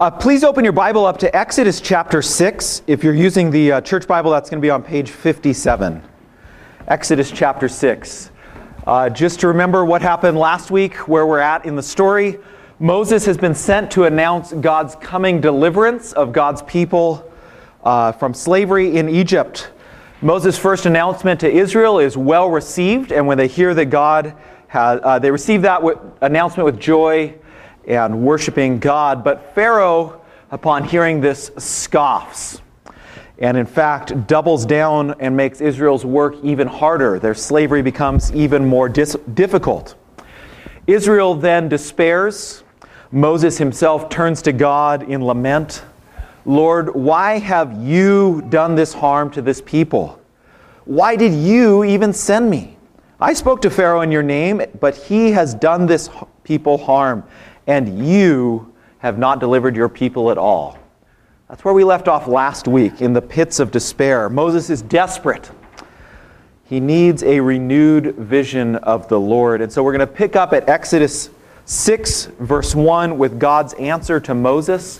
Uh, please open your Bible up to Exodus chapter 6. If you're using the uh, church Bible, that's going to be on page 57. Exodus chapter 6. Uh, just to remember what happened last week, where we're at in the story, Moses has been sent to announce God's coming deliverance of God's people uh, from slavery in Egypt. Moses' first announcement to Israel is well received, and when they hear that God has, uh, they receive that announcement with joy and worshiping God. But Pharaoh, upon hearing this, scoffs and in fact doubles down and makes Israel's work even harder. Their slavery becomes even more dis- difficult. Israel then despairs. Moses himself turns to God in lament. Lord, why have you done this harm to this people? Why did you even send me? I spoke to Pharaoh in your name, but he has done this people harm, and you have not delivered your people at all. That's where we left off last week in the pits of despair. Moses is desperate. He needs a renewed vision of the Lord. And so we're going to pick up at Exodus 6, verse 1, with God's answer to Moses,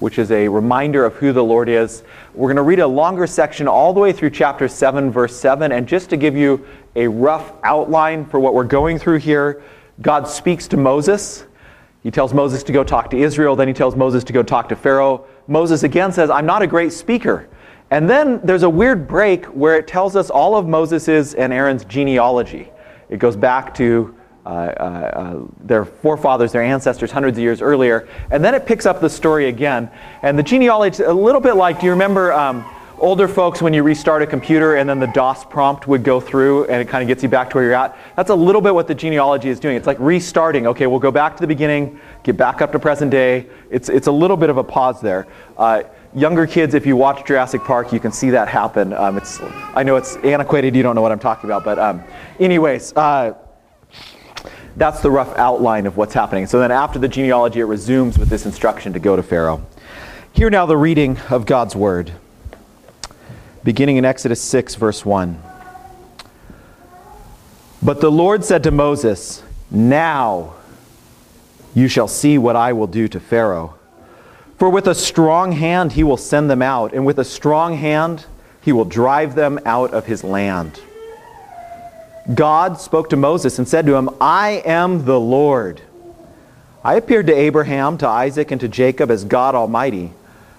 which is a reminder of who the Lord is. We're going to read a longer section all the way through chapter 7, verse 7. And just to give you a rough outline for what we're going through here, God speaks to Moses he tells Moses to go talk to Israel, then he tells Moses to go talk to Pharaoh. Moses again says, I'm not a great speaker. And then there's a weird break where it tells us all of Moses' and Aaron's genealogy. It goes back to uh, uh, uh, their forefathers, their ancestors, hundreds of years earlier. And then it picks up the story again. And the genealogy, is a little bit like, do you remember? Um, older folks, when you restart a computer and then the DOS prompt would go through and it kind of gets you back to where you're at, that's a little bit what the genealogy is doing. It's like restarting. Okay, we'll go back to the beginning, get back up to present day. It's, it's a little bit of a pause there. Uh, younger kids, if you watch Jurassic Park, you can see that happen. Um, it's, I know it's antiquated, you don't know what I'm talking about, but um, anyways, uh, that's the rough outline of what's happening. So then after the genealogy, it resumes with this instruction to go to Pharaoh. Hear now the reading of God's word beginning in Exodus 6, verse 1. But the Lord said to Moses, Now you shall see what I will do to Pharaoh. For with a strong hand he will send them out, and with a strong hand he will drive them out of his land. God spoke to Moses and said to him, I am the Lord. I appeared to Abraham, to Isaac, and to Jacob as God Almighty.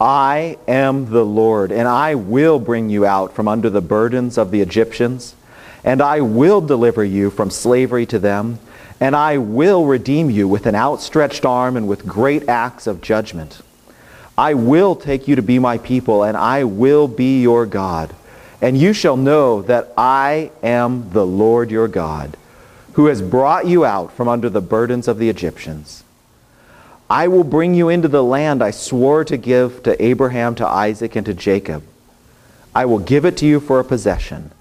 I am the Lord, and I will bring you out from under the burdens of the Egyptians, and I will deliver you from slavery to them, and I will redeem you with an outstretched arm and with great acts of judgment. I will take you to be my people, and I will be your God. And you shall know that I am the Lord your God, who has brought you out from under the burdens of the Egyptians. I will bring you into the land I swore to give to Abraham, to Isaac, and to Jacob. I will give it to you for a possession.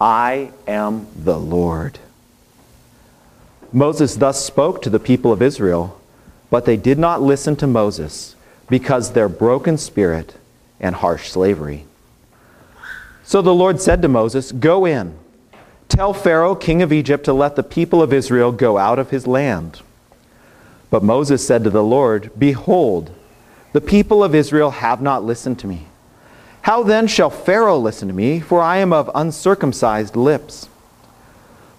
I am the Lord. Moses thus spoke to the people of Israel, but they did not listen to Moses because their broken spirit and harsh slavery. So the Lord said to Moses, Go in, tell Pharaoh, king of Egypt, to let the people of Israel go out of his land. But Moses said to the Lord, Behold, the people of Israel have not listened to me. How then shall Pharaoh listen to me, for I am of uncircumcised lips?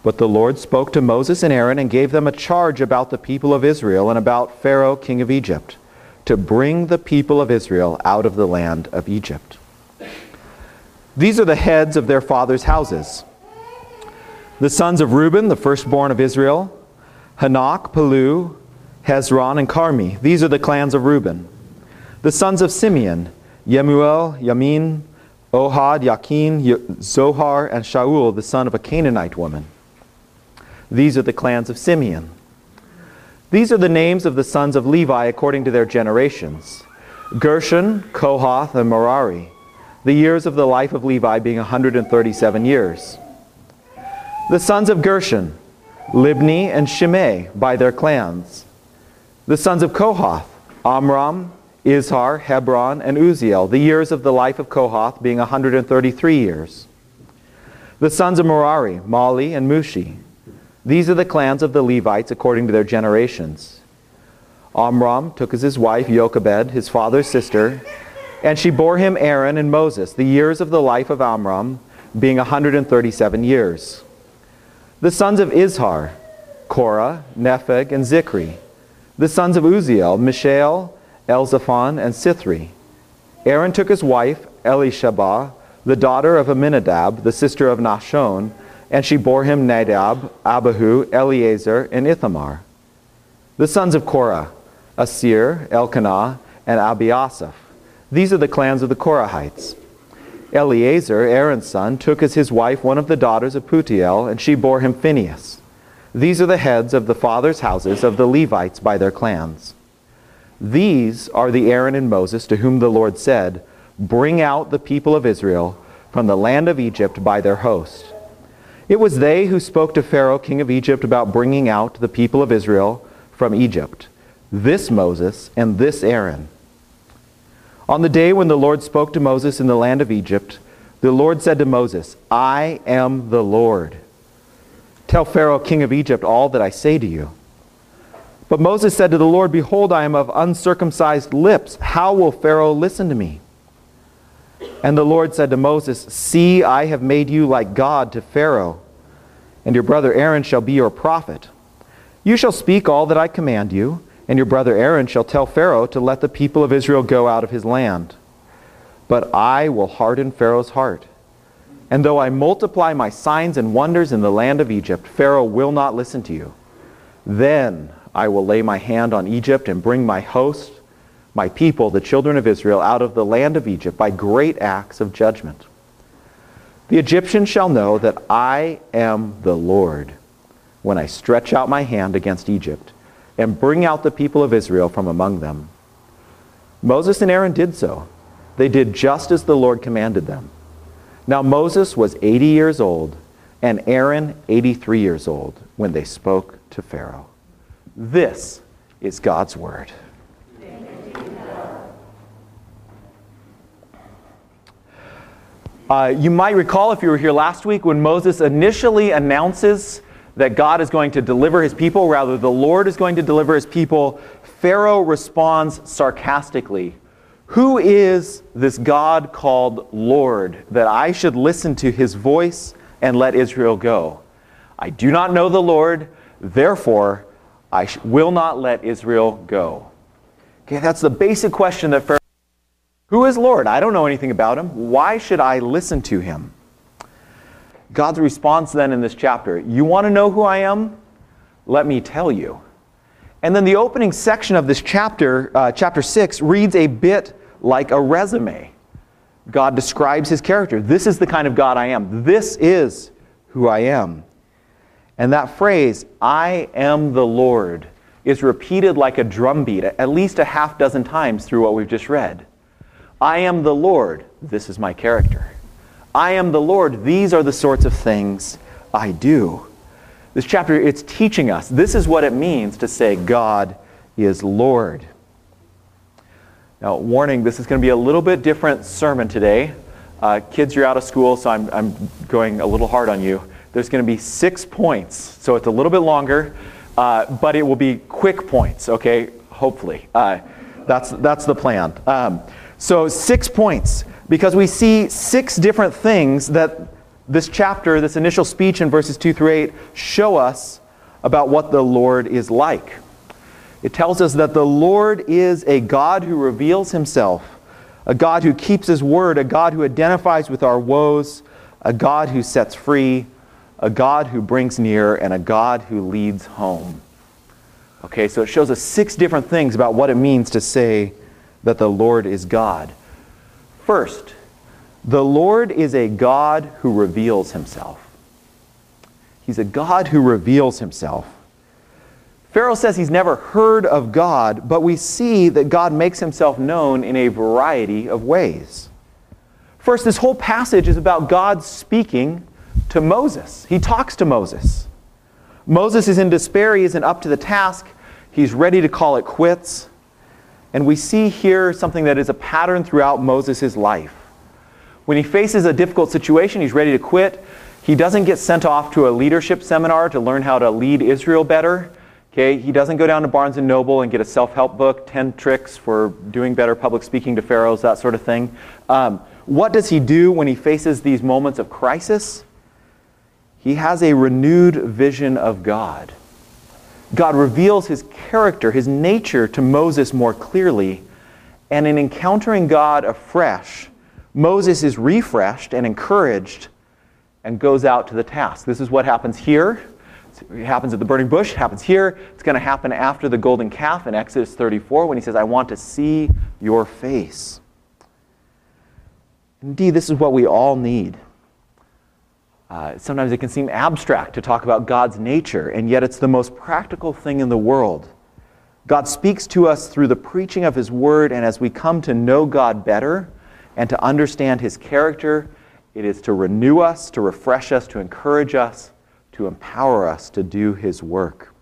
But the Lord spoke to Moses and Aaron and gave them a charge about the people of Israel and about Pharaoh, king of Egypt, to bring the people of Israel out of the land of Egypt. These are the heads of their fathers' houses. The sons of Reuben, the firstborn of Israel, Hanoch, Pallu, Hezron, and Carmi. These are the clans of Reuben. The sons of Simeon, Yemuel, Yamin, Ohad, Yakin, Zohar, and Shaul, the son of a Canaanite woman. These are the clans of Simeon. These are the names of the sons of Levi according to their generations Gershon, Kohath, and Merari. the years of the life of Levi being 137 years. The sons of Gershon, Libni and Shimei by their clans. The sons of Kohath, Amram, Izhar, Hebron, and Uzziel, the years of the life of Kohath being 133 years. The sons of Merari, Mahli, and Mushi. These are the clans of the Levites according to their generations. Amram took as his wife Jochebed, his father's sister, and she bore him Aaron and Moses, the years of the life of Amram being 137 years. The sons of Izhar, Korah, Nepheg, and Zichri. The sons of Uzziel, Mishael, Elzaphan, and Sithri. Aaron took his wife, Elisheba, the daughter of Amminadab, the sister of Nahshon, and she bore him Nadab, Abihu, Eleazar, and Ithamar. The sons of Korah, Assir, Elkanah, and Abiasaph. These are the clans of the Korahites. Eleazar, Aaron's son, took as his wife one of the daughters of Putiel, and she bore him Phinehas. These are the heads of the fathers' houses of the Levites by their clans. These are the Aaron and Moses to whom the Lord said, Bring out the people of Israel from the land of Egypt by their host. It was they who spoke to Pharaoh, king of Egypt, about bringing out the people of Israel from Egypt. This Moses and this Aaron. On the day when the Lord spoke to Moses in the land of Egypt, the Lord said to Moses, I am the Lord. Tell Pharaoh, king of Egypt, all that I say to you. But Moses said to the Lord, Behold, I am of uncircumcised lips. How will Pharaoh listen to me? And the Lord said to Moses, See, I have made you like God to Pharaoh, and your brother Aaron shall be your prophet. You shall speak all that I command you and your brother Aaron shall tell Pharaoh to let the people of Israel go out of his land. But I will harden Pharaoh's heart. And though I multiply my signs and wonders in the land of Egypt, Pharaoh will not listen to you. Then I will lay my hand on Egypt and bring my host, my people, the children of Israel, out of the land of Egypt by great acts of judgment. The Egyptians shall know that I am the Lord when I stretch out my hand against Egypt and bring out the people of Israel from among them. Moses and Aaron did so. They did just as the Lord commanded them. Now Moses was 80 years old and Aaron 83 years old when they spoke to Pharaoh. This is God's word. Uh, you might recall if you were here last week when Moses initially announces that God is going to deliver his people, rather, the Lord is going to deliver his people, Pharaoh responds sarcastically Who is this God called Lord that I should listen to his voice and let Israel go? I do not know the Lord, therefore I will not let Israel go. Okay, that's the basic question that Pharaoh Who is Lord? I don't know anything about him. Why should I listen to him? God's response then in this chapter You want to know who I am? Let me tell you. And then the opening section of this chapter, uh, chapter 6, reads a bit like a resume. God describes his character. This is the kind of God I am. This is who I am. And that phrase, I am the Lord, is repeated like a drumbeat at least a half dozen times through what we've just read. I am the Lord. This is my character. I am the Lord. These are the sorts of things I do. This chapter, it's teaching us. This is what it means to say God is Lord. Now, warning, this is going to be a little bit different sermon today. Uh, kids, you're out of school, so I'm, I'm going a little hard on you. There's going to be six points, so it's a little bit longer, uh, but it will be quick points, okay? Hopefully. Uh, that's, that's the plan. Um, so, six points because we see six different things that this chapter, this initial speech in verses 2 through 8, show us about what the Lord is like. It tells us that the Lord is a God who reveals himself, a God who keeps his word, a God who identifies with our woes, a God who sets free, a God who brings near, and a God who leads home. Okay, so it shows us six different things about what it means to say that the Lord is God. First, the Lord is a God who reveals himself. He's a God who reveals himself. Pharaoh says he's never heard of God, but we see that God makes himself known in a variety of ways. First, this whole passage is about God speaking to Moses. He talks to Moses. Moses is in despair. He isn't up to the task. He's ready to call it quits. And we see here something that is a pattern throughout Moses' life. When he faces a difficult situation, he's ready to quit. He doesn't get sent off to a leadership seminar to learn how to lead Israel better. Okay, he doesn't go down to Barnes and Noble and get a self-help book, 10 tricks for doing better public speaking to pharaohs, that sort of thing. Um, what does he do when he faces these moments of crisis? He has a renewed vision of God. God reveals his character, his nature to Moses more clearly, and in encountering God afresh, Moses is refreshed and encouraged and goes out to the task. This is what happens here. It happens at the burning bush, it happens here. It's going to happen after the golden calf in Exodus 34 when he says, I want to see your face. Indeed, this is what we all need. Uh, sometimes it can seem abstract to talk about God's nature, and yet it's the most practical thing in the world. God speaks to us through the preaching of His Word, and as we come to know God better and to understand His character, it is to renew us, to refresh us, to encourage us, to empower us to do His work.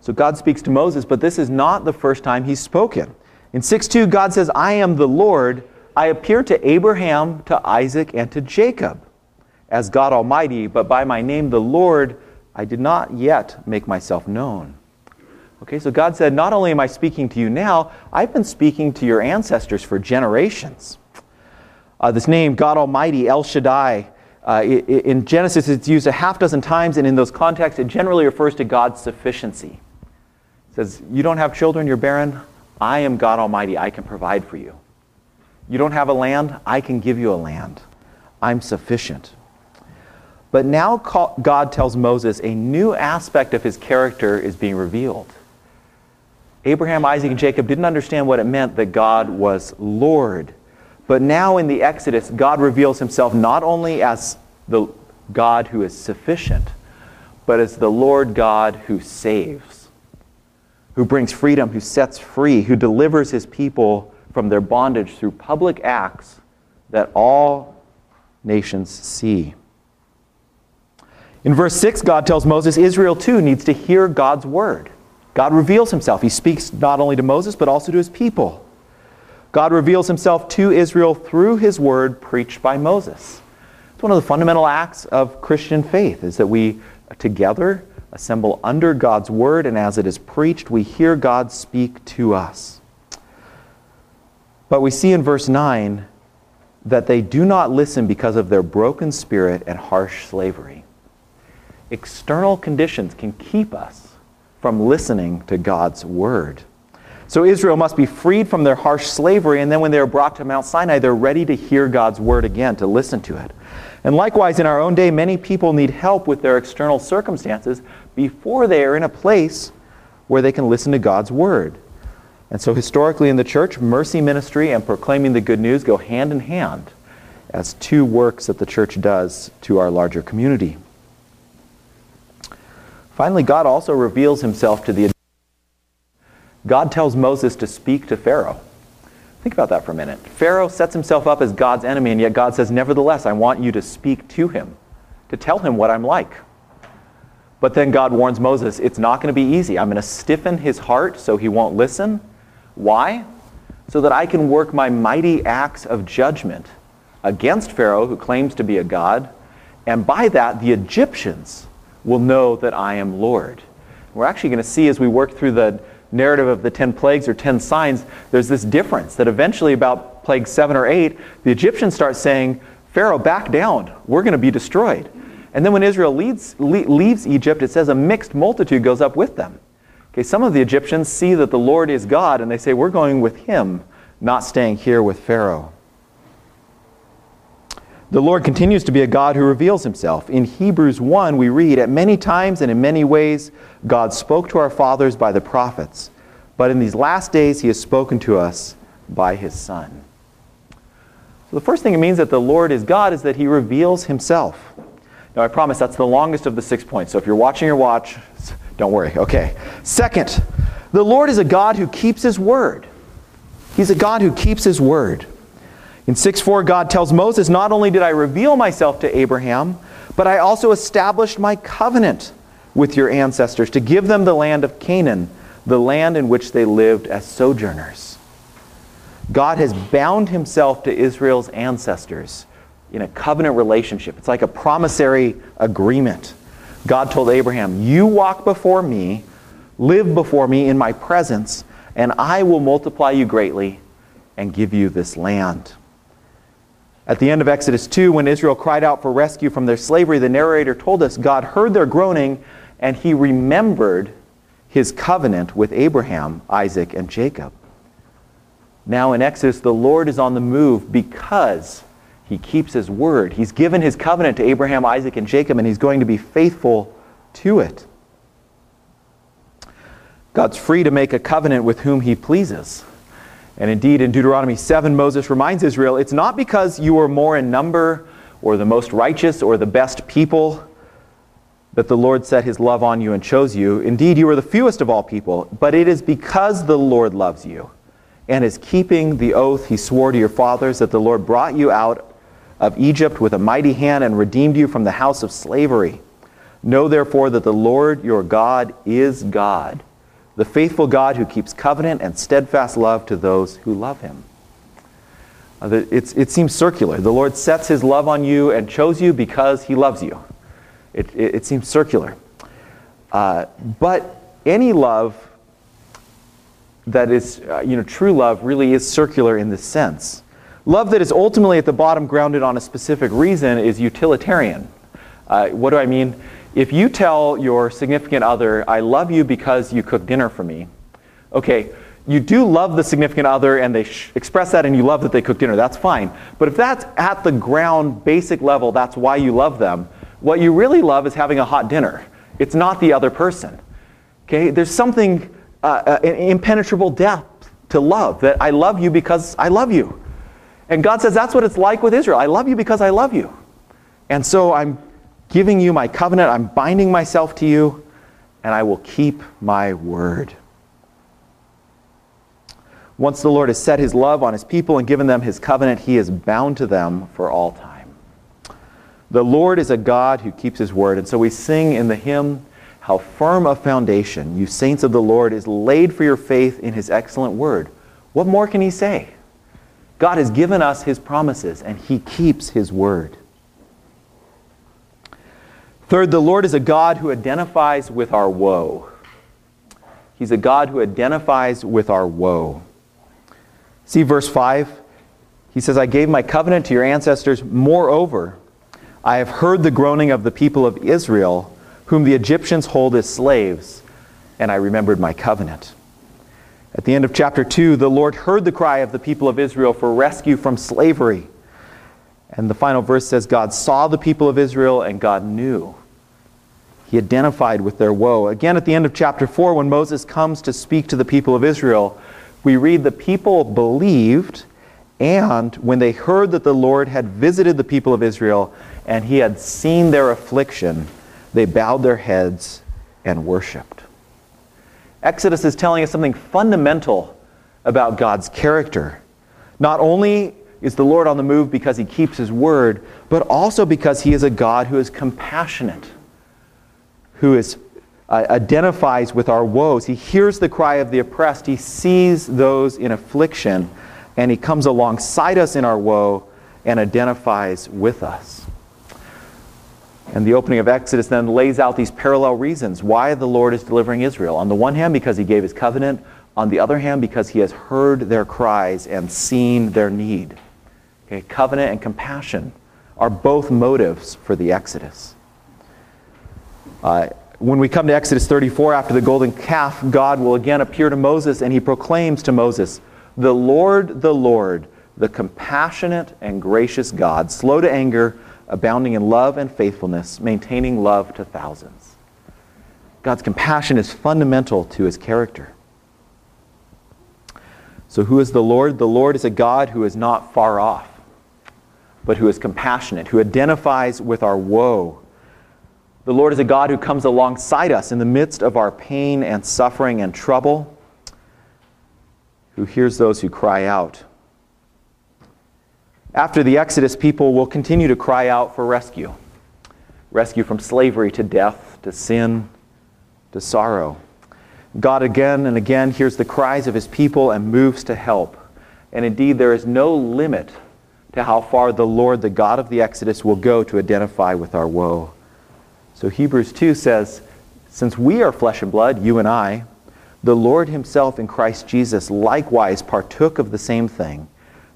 So God speaks to Moses, but this is not the first time He's spoken. In 6 2, God says, I am the Lord I appeared to Abraham, to Isaac, and to Jacob as God Almighty, but by my name, the Lord, I did not yet make myself known. Okay, so God said, Not only am I speaking to you now, I've been speaking to your ancestors for generations. Uh, this name, God Almighty, El Shaddai, uh, in Genesis, it's used a half dozen times, and in those contexts, it generally refers to God's sufficiency. It says, You don't have children, you're barren. I am God Almighty, I can provide for you. You don't have a land? I can give you a land. I'm sufficient. But now God tells Moses a new aspect of his character is being revealed. Abraham, Isaac, and Jacob didn't understand what it meant that God was Lord. But now in the Exodus, God reveals himself not only as the God who is sufficient, but as the Lord God who saves, who brings freedom, who sets free, who delivers his people from their bondage through public acts that all nations see. In verse 6, God tells Moses Israel too needs to hear God's word. God reveals himself. He speaks not only to Moses, but also to his people. God reveals himself to Israel through his word preached by Moses. It's one of the fundamental acts of Christian faith is that we together assemble under God's word, and as it is preached, we hear God speak to us. But we see in verse 9 that they do not listen because of their broken spirit and harsh slavery. External conditions can keep us from listening to God's word. So Israel must be freed from their harsh slavery, and then when they are brought to Mount Sinai, they're ready to hear God's word again, to listen to it. And likewise, in our own day, many people need help with their external circumstances before they are in a place where they can listen to God's word. And so, historically in the church, mercy ministry and proclaiming the good news go hand in hand as two works that the church does to our larger community. Finally, God also reveals himself to the God tells Moses to speak to Pharaoh. Think about that for a minute. Pharaoh sets himself up as God's enemy, and yet God says, Nevertheless, I want you to speak to him, to tell him what I'm like. But then God warns Moses, It's not going to be easy. I'm going to stiffen his heart so he won't listen. Why? So that I can work my mighty acts of judgment against Pharaoh, who claims to be a god, and by that the Egyptians will know that I am Lord. We're actually going to see as we work through the narrative of the 10 plagues or 10 signs, there's this difference that eventually, about plague 7 or 8, the Egyptians start saying, Pharaoh, back down. We're going to be destroyed. And then when Israel leads, leaves Egypt, it says a mixed multitude goes up with them. Okay, some of the Egyptians see that the Lord is God and they say, We're going with him, not staying here with Pharaoh. The Lord continues to be a God who reveals himself. In Hebrews 1, we read, At many times and in many ways, God spoke to our fathers by the prophets, but in these last days, he has spoken to us by his Son. So the first thing it means that the Lord is God is that he reveals himself. Now, I promise that's the longest of the six points. So if you're watching your watch, don't worry. Okay. Second, the Lord is a God who keeps his word. He's a God who keeps his word. In 6 4, God tells Moses, Not only did I reveal myself to Abraham, but I also established my covenant with your ancestors to give them the land of Canaan, the land in which they lived as sojourners. God has bound himself to Israel's ancestors in a covenant relationship. It's like a promissory agreement. God told Abraham, You walk before me, live before me in my presence, and I will multiply you greatly and give you this land. At the end of Exodus 2, when Israel cried out for rescue from their slavery, the narrator told us God heard their groaning and he remembered his covenant with Abraham, Isaac, and Jacob. Now in Exodus, the Lord is on the move because he keeps his word. He's given his covenant to Abraham, Isaac, and Jacob, and he's going to be faithful to it. God's free to make a covenant with whom he pleases. And indeed, in Deuteronomy 7, Moses reminds Israel it's not because you are more in number or the most righteous or the best people that the Lord set his love on you and chose you. Indeed, you are the fewest of all people, but it is because the Lord loves you and is keeping the oath he swore to your fathers that the Lord brought you out of Egypt with a mighty hand and redeemed you from the house of slavery. Know therefore that the Lord your God is God the faithful God who keeps covenant and steadfast love to those who love him. Uh, it seems circular. The Lord sets his love on you and chose you because he loves you. It, it, it seems circular. Uh, but any love that is, uh, you know, true love really is circular in this sense. Love that is ultimately at the bottom grounded on a specific reason is utilitarian. Uh, what do I mean? If you tell your significant other, I love you because you cook dinner for me, okay, you do love the significant other and they express that and you love that they cook dinner, that's fine. But if that's at the ground, basic level, that's why you love them, what you really love is having a hot dinner. It's not the other person. Okay? There's something, uh, uh, impenetrable depth to love, that I love you because I love you. And God says that's what it's like with Israel. I love you because I love you. And so I'm giving you my covenant. I'm binding myself to you, and I will keep my word. Once the Lord has set his love on his people and given them his covenant, he is bound to them for all time. The Lord is a God who keeps his word. And so we sing in the hymn, How firm a foundation, you saints of the Lord, is laid for your faith in his excellent word. What more can he say? God has given us his promises, and he keeps his word. Third, the Lord is a God who identifies with our woe. He's a God who identifies with our woe. See verse 5? He says, I gave my covenant to your ancestors. Moreover, I have heard the groaning of the people of Israel, whom the Egyptians hold as slaves, and I remembered my covenant. At the end of chapter 2, the Lord heard the cry of the people of Israel for rescue from slavery. And the final verse says, God saw the people of Israel and God knew. He identified with their woe. Again, at the end of chapter 4, when Moses comes to speak to the people of Israel, we read the people believed, and when they heard that the Lord had visited the people of Israel and he had seen their affliction, they bowed their heads and worshiped. Exodus is telling us something fundamental about God's character. Not only is the Lord on the move because he keeps his word, but also because he is a God who is compassionate, who is, uh, identifies with our woes. He hears the cry of the oppressed, he sees those in affliction, and he comes alongside us in our woe and identifies with us. And the opening of Exodus then lays out these parallel reasons why the Lord is delivering Israel. On the one hand, because he gave his covenant. On the other hand, because he has heard their cries and seen their need. Okay, covenant and compassion are both motives for the Exodus. Uh, when we come to Exodus 34, after the golden calf, God will again appear to Moses and he proclaims to Moses, The Lord, the Lord, the compassionate and gracious God, slow to anger, abounding in love and faithfulness, maintaining love to thousands. God's compassion is fundamental to his character. So, who is the Lord? The Lord is a God who is not far off but who is compassionate, who identifies with our woe. The Lord is a God who comes alongside us in the midst of our pain and suffering and trouble, who hears those who cry out. After the Exodus, people will continue to cry out for rescue rescue from slavery to death, to sin, to sorrow. God again and again hears the cries of his people and moves to help. And indeed, there is no limit to how far the Lord, the God of the Exodus, will go to identify with our woe. So Hebrews 2 says, Since we are flesh and blood, you and I, the Lord himself in Christ Jesus likewise partook of the same thing,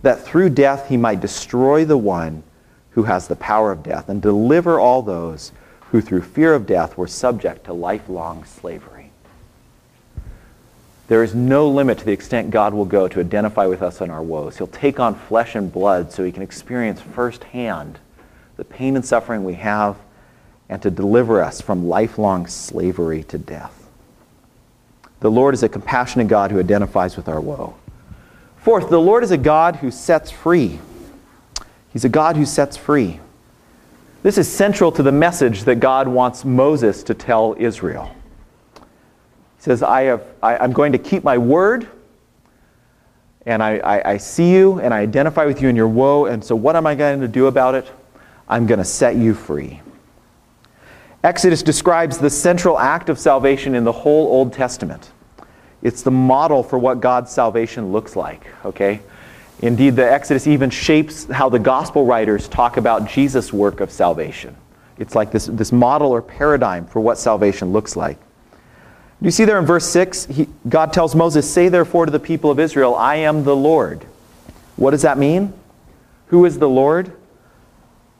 that through death he might destroy the one who has the power of death and deliver all those who through fear of death were subject to lifelong slavery. There is no limit to the extent God will go to identify with us in our woes. He'll take on flesh and blood so he can experience firsthand the pain and suffering we have and to deliver us from lifelong slavery to death. The Lord is a compassionate God who identifies with our woe. Fourth, the Lord is a God who sets free. He's a God who sets free. This is central to the message that God wants Moses to tell Israel. He says, I have, I, am going to keep my word, and I, I, I see you, and I identify with you in your woe, and so what am I going to do about it? I'm going to set you free. Exodus describes the central act of salvation in the whole Old Testament. It's the model for what God's salvation looks like, okay? Indeed, the Exodus even shapes how the gospel writers talk about Jesus' work of salvation. It's like this, this model or paradigm for what salvation looks like. Do you see there in verse 6? He, God tells Moses, Say therefore to the people of Israel, I am the Lord. What does that mean? Who is the Lord?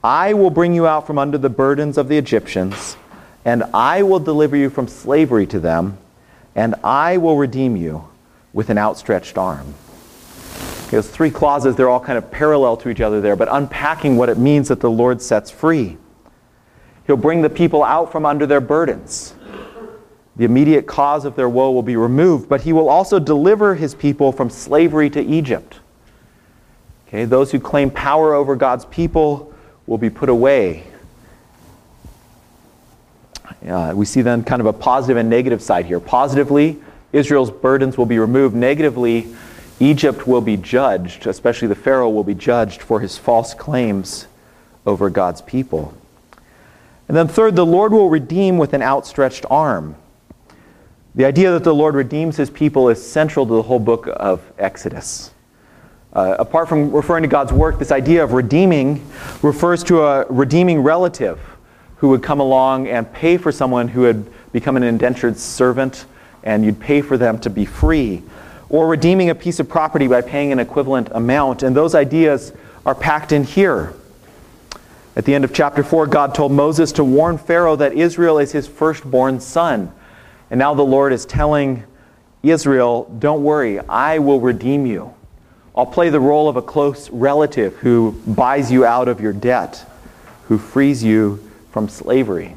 I will bring you out from under the burdens of the Egyptians, and I will deliver you from slavery to them, and I will redeem you with an outstretched arm. Those three clauses, they're all kind of parallel to each other there, but unpacking what it means that the Lord sets free. He'll bring the people out from under their burdens. The immediate cause of their woe will be removed, but he will also deliver his people from slavery to Egypt. Okay, those who claim power over God's people will be put away. Uh, we see then kind of a positive and negative side here. Positively, Israel's burdens will be removed. Negatively, Egypt will be judged, especially the Pharaoh will be judged for his false claims over God's people. And then, third, the Lord will redeem with an outstretched arm. The idea that the Lord redeems his people is central to the whole book of Exodus. Uh, apart from referring to God's work, this idea of redeeming refers to a redeeming relative who would come along and pay for someone who had become an indentured servant, and you'd pay for them to be free or redeeming a piece of property by paying an equivalent amount. And those ideas are packed in here. At the end of chapter 4, God told Moses to warn Pharaoh that Israel is his firstborn son. And now the Lord is telling Israel, don't worry, I will redeem you. I'll play the role of a close relative who buys you out of your debt, who frees you from slavery.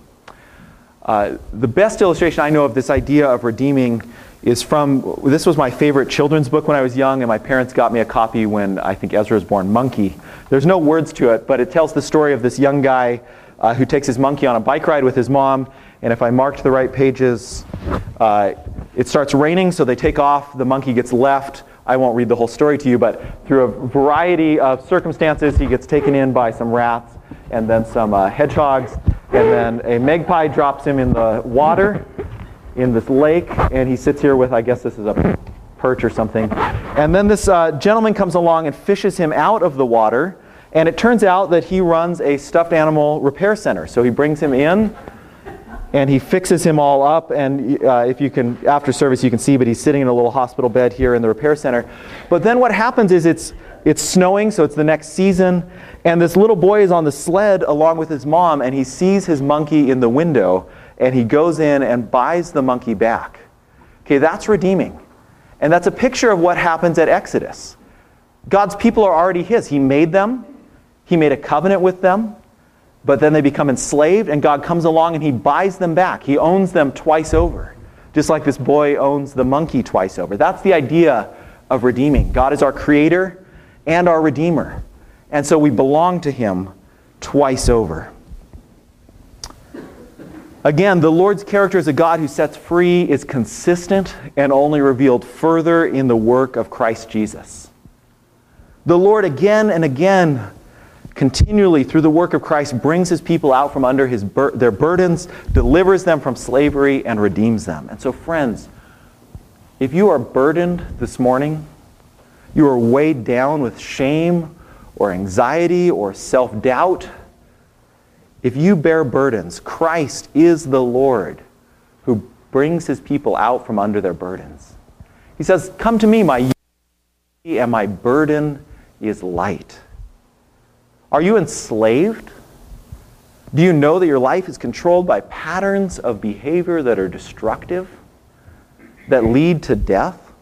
Uh, the best illustration I know of this idea of redeeming is from this was my favorite children's book when I was young, and my parents got me a copy when I think Ezra was born. Monkey. There's no words to it, but it tells the story of this young guy uh, who takes his monkey on a bike ride with his mom. And if I marked the right pages, uh, it starts raining, so they take off. The monkey gets left. I won't read the whole story to you, but through a variety of circumstances, he gets taken in by some rats and then some uh, hedgehogs, and then a magpie drops him in the water in this lake, and he sits here with, I guess this is a perch or something. And then this uh, gentleman comes along and fishes him out of the water, and it turns out that he runs a stuffed animal repair center. So he brings him in, and he fixes him all up. And uh, if you can, after service, you can see, but he's sitting in a little hospital bed here in the repair center. But then what happens is it's it's snowing, so it's the next season, and this little boy is on the sled along with his mom, and he sees his monkey in the window and he goes in and buys the monkey back. Okay, that's redeeming. And that's a picture of what happens at Exodus. God's people are already his. He made them, he made a covenant with them, but then they become enslaved, and God comes along and he buys them back. He owns them twice over, just like this boy owns the monkey twice over. That's the idea of redeeming. God is our creator and our redeemer. And so we belong to him twice over. Again, the Lord's character as a God who sets free is consistent and only revealed further in the work of Christ Jesus. The Lord again and again, continually through the work of Christ, brings his people out from under his bur- their burdens, delivers them from slavery, and redeems them. And so, friends, if you are burdened this morning, you are weighed down with shame or anxiety or self doubt, if you bear burdens, Christ is the Lord who brings his people out from under their burdens. He says, Come to me, my and my burden is light. Are you enslaved? Do you know that your life is controlled by patterns of behavior that are destructive, that lead to death?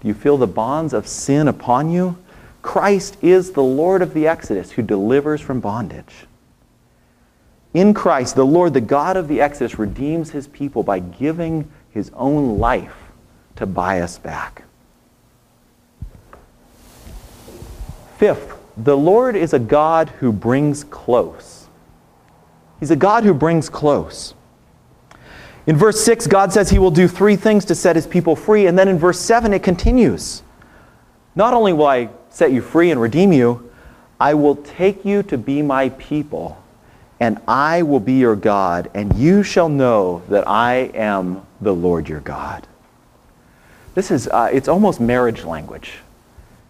Do you feel the bonds of sin upon you? Christ is the Lord of the Exodus who delivers from bondage. In Christ, the Lord, the God of the Exodus, redeems his people by giving his own life to buy us back. Fifth, the Lord is a God who brings close. He's a God who brings close. In verse 6, God says he will do three things to set his people free. And then in verse 7, it continues Not only will I set you free and redeem you, I will take you to be my people, and I will be your God, and you shall know that I am the Lord your God. This is, uh, it's almost marriage language.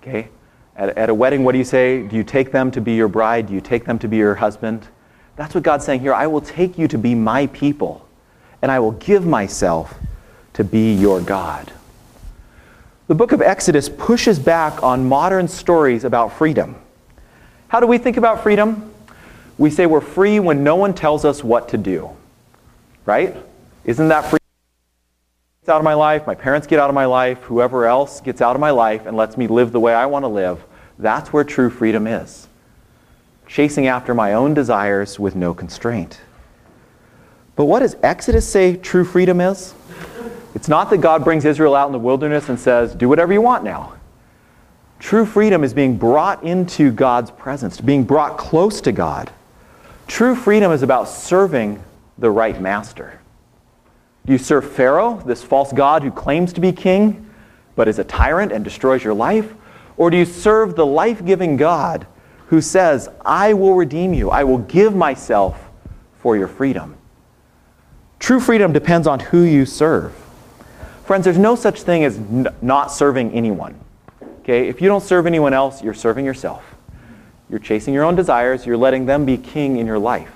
Okay? At, at a wedding, what do you say? Do you take them to be your bride? Do you take them to be your husband? That's what God's saying here. I will take you to be my people, and I will give myself to be your God. The book of Exodus pushes back on modern stories about freedom. How do we think about freedom? We say we're free when no one tells us what to do. Right? Isn't that free? Out of my life, my parents get out of my life, whoever else gets out of my life and lets me live the way I want to live, that's where true freedom is. Chasing after my own desires with no constraint. But what does Exodus say true freedom is? It's not that God brings Israel out in the wilderness and says, do whatever you want now. True freedom is being brought into God's presence, being brought close to God. True freedom is about serving the right master. Do you serve Pharaoh, this false god who claims to be king, but is a tyrant and destroys your life? Or do you serve the life giving God who says, I will redeem you, I will give myself for your freedom? True freedom depends on who you serve. Friends, there's no such thing as n- not serving anyone. Okay? If you don't serve anyone else, you're serving yourself. You're chasing your own desires, you're letting them be king in your life.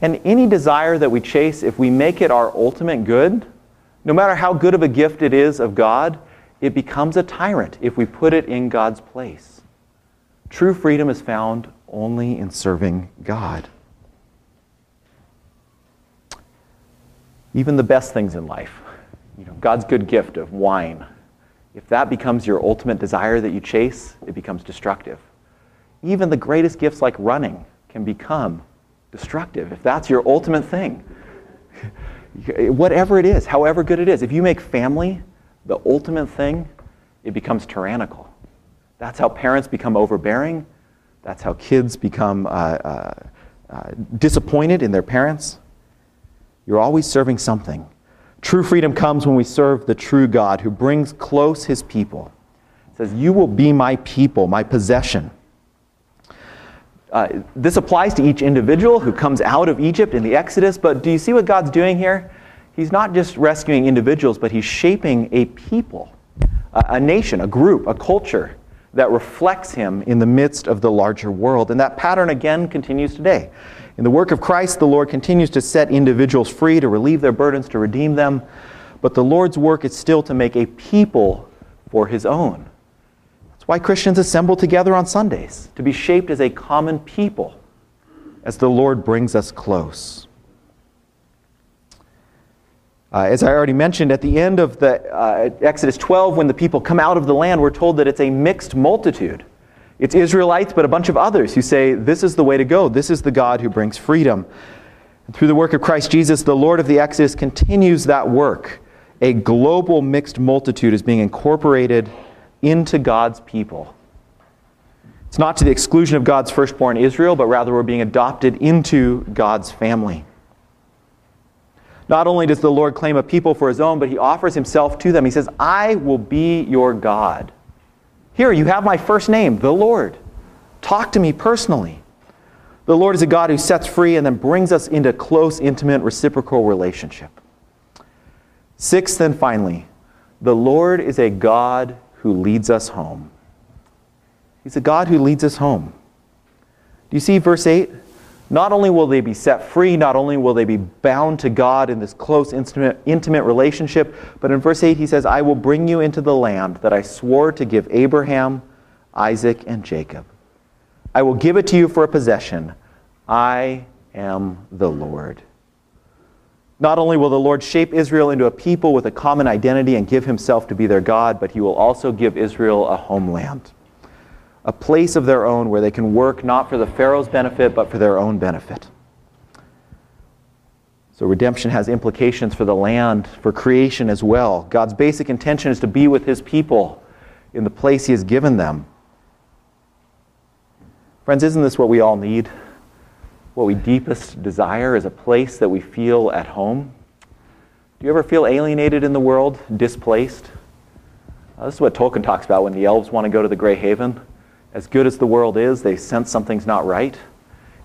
And any desire that we chase, if we make it our ultimate good, no matter how good of a gift it is of God, it becomes a tyrant if we put it in God's place. True freedom is found only in serving God. Even the best things in life, you know, God's good gift of wine, if that becomes your ultimate desire that you chase, it becomes destructive. Even the greatest gifts like running can become destructive, if that's your ultimate thing, whatever it is, however good it is, if you make family the ultimate thing, it becomes tyrannical. That's how parents become overbearing. That's how kids become uh, uh, uh, disappointed in their parents. You're always serving something. True freedom comes when we serve the true God who brings close his people. It says, You will be my people, my possession. Uh, this applies to each individual who comes out of Egypt in the Exodus, but do you see what God's doing here? He's not just rescuing individuals, but he's shaping a people, a, a nation, a group, a culture that reflects him in the midst of the larger world. And that pattern again continues today. In the work of Christ, the Lord continues to set individuals free, to relieve their burdens, to redeem them. But the Lord's work is still to make a people for his own why Christians assemble together on Sundays, to be shaped as a common people as the Lord brings us close. Uh, as I already mentioned, at the end of the uh, Exodus 12, when the people come out of the land, we're told that it's a mixed multitude. It's Israelites, but a bunch of others who say, This is the way to go. This is the God who brings freedom. And through the work of Christ Jesus, the Lord of the Exodus continues that work. A global mixed multitude is being incorporated into God's people. It's not to the exclusion of God's firstborn Israel, but rather we're being adopted into God's family. Not only does the Lord claim a people for his own, but he offers himself to them. He says, I will be your God. Here, you have my first name, the Lord. Talk to me personally. The Lord is a God who sets free and then brings us into close, intimate, reciprocal relationship. Sixth and finally, the Lord is a God who leads us home. He's a God who leads us home. Do you see verse 8? Not only will they be set free, not only will they be bound to God in this close, intimate, intimate relationship, but in verse 8 he says, I will bring you into the land that I swore to give Abraham, Isaac, and Jacob. I will give it to you for a possession. I am the Lord. Not only will the Lord shape Israel into a people with a common identity and give himself to be their God, but he will also give Israel a homeland a place of their own where they can work not for the Pharaoh's benefit, but for their own benefit. So redemption has implications for the land, for creation as well. God's basic intention is to be with his people in the place he has given them. Friends, isn't this what we all need? What we deepest desire is a place that we feel at home. Do you ever feel alienated in the world, displaced? Uh, this is what Tolkien talks about when the elves want to go to the Grey Haven as good as the world is, they sense something's not right.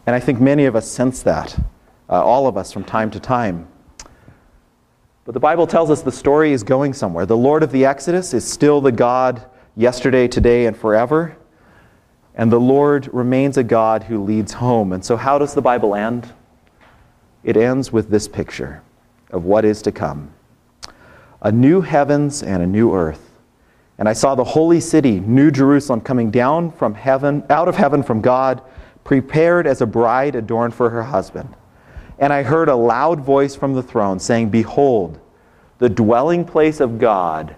And I think many of us sense that, uh, all of us from time to time. But the Bible tells us the story is going somewhere. The Lord of the Exodus is still the God yesterday, today, and forever. And the Lord remains a God who leads home. And so, how does the Bible end? It ends with this picture of what is to come a new heavens and a new earth and I saw the holy city, New Jerusalem, coming down from heaven, out of heaven from God, prepared as a bride adorned for her husband. And I heard a loud voice from the throne saying, Behold, the dwelling place of God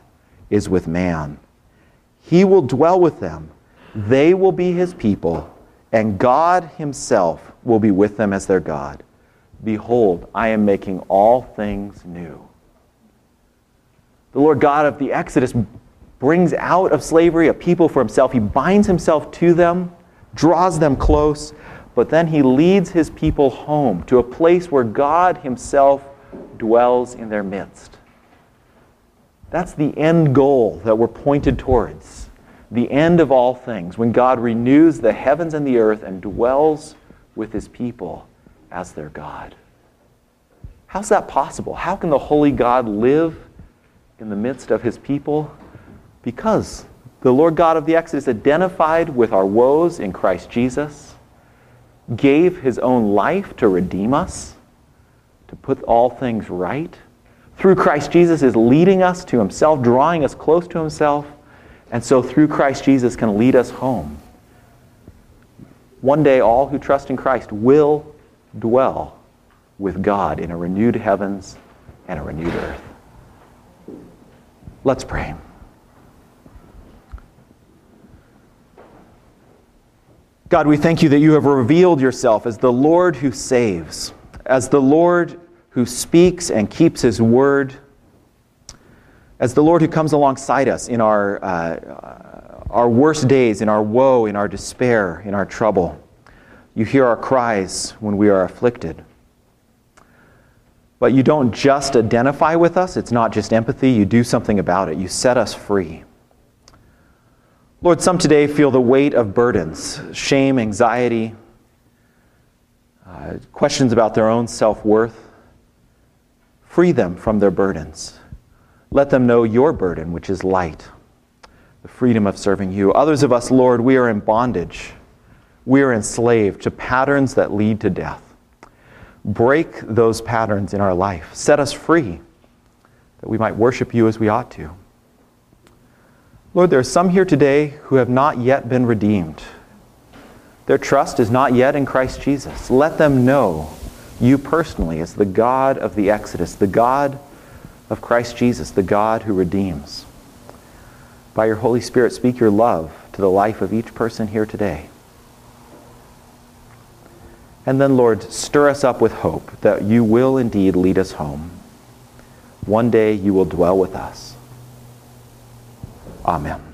is with man. He will dwell with them. They will be his people, and God himself will be with them as their God. Behold, I am making all things new. The Lord God of the Exodus brings out of slavery a people for himself. He binds himself to them, draws them close, but then he leads his people home to a place where God himself dwells in their midst. That's the end goal that we're pointed towards. The end of all things, when God renews the heavens and the earth and dwells with his people as their God. How's that possible? How can the holy God live in the midst of his people? Because the Lord God of the Exodus identified with our woes in Christ Jesus, gave his own life to redeem us, to put all things right. Through Christ Jesus is leading us to himself, drawing us close to himself, and so through Christ Jesus can lead us home. One day all who trust in Christ will dwell with God in a renewed heavens and a renewed earth. Let's pray. God, we thank you that you have revealed yourself as the Lord who saves, as the Lord who speaks and keeps his word, as the Lord who comes alongside us in our, uh, our worst days, in our woe, in our despair, in our trouble. You hear our cries when we are afflicted. But you don't just identify with us, it's not just empathy, you do something about it. You set us free. Lord, some today feel the weight of burdens, shame, anxiety, uh, questions about their own self worth. Free them from their burdens. Let them know your burden, which is light, the freedom of serving you. Others of us, Lord, we are in bondage. We are enslaved to patterns that lead to death. Break those patterns in our life. Set us free that we might worship you as we ought to. Lord, there are some here today who have not yet been redeemed. Their trust is not yet in Christ Jesus. Let them know you personally as the God of the Exodus, the God of Christ Jesus, the God who redeems. By your Holy Spirit, speak your love to the life of each person here today. And then, Lord, stir us up with hope that you will indeed lead us home. One day you will dwell with us. Amen.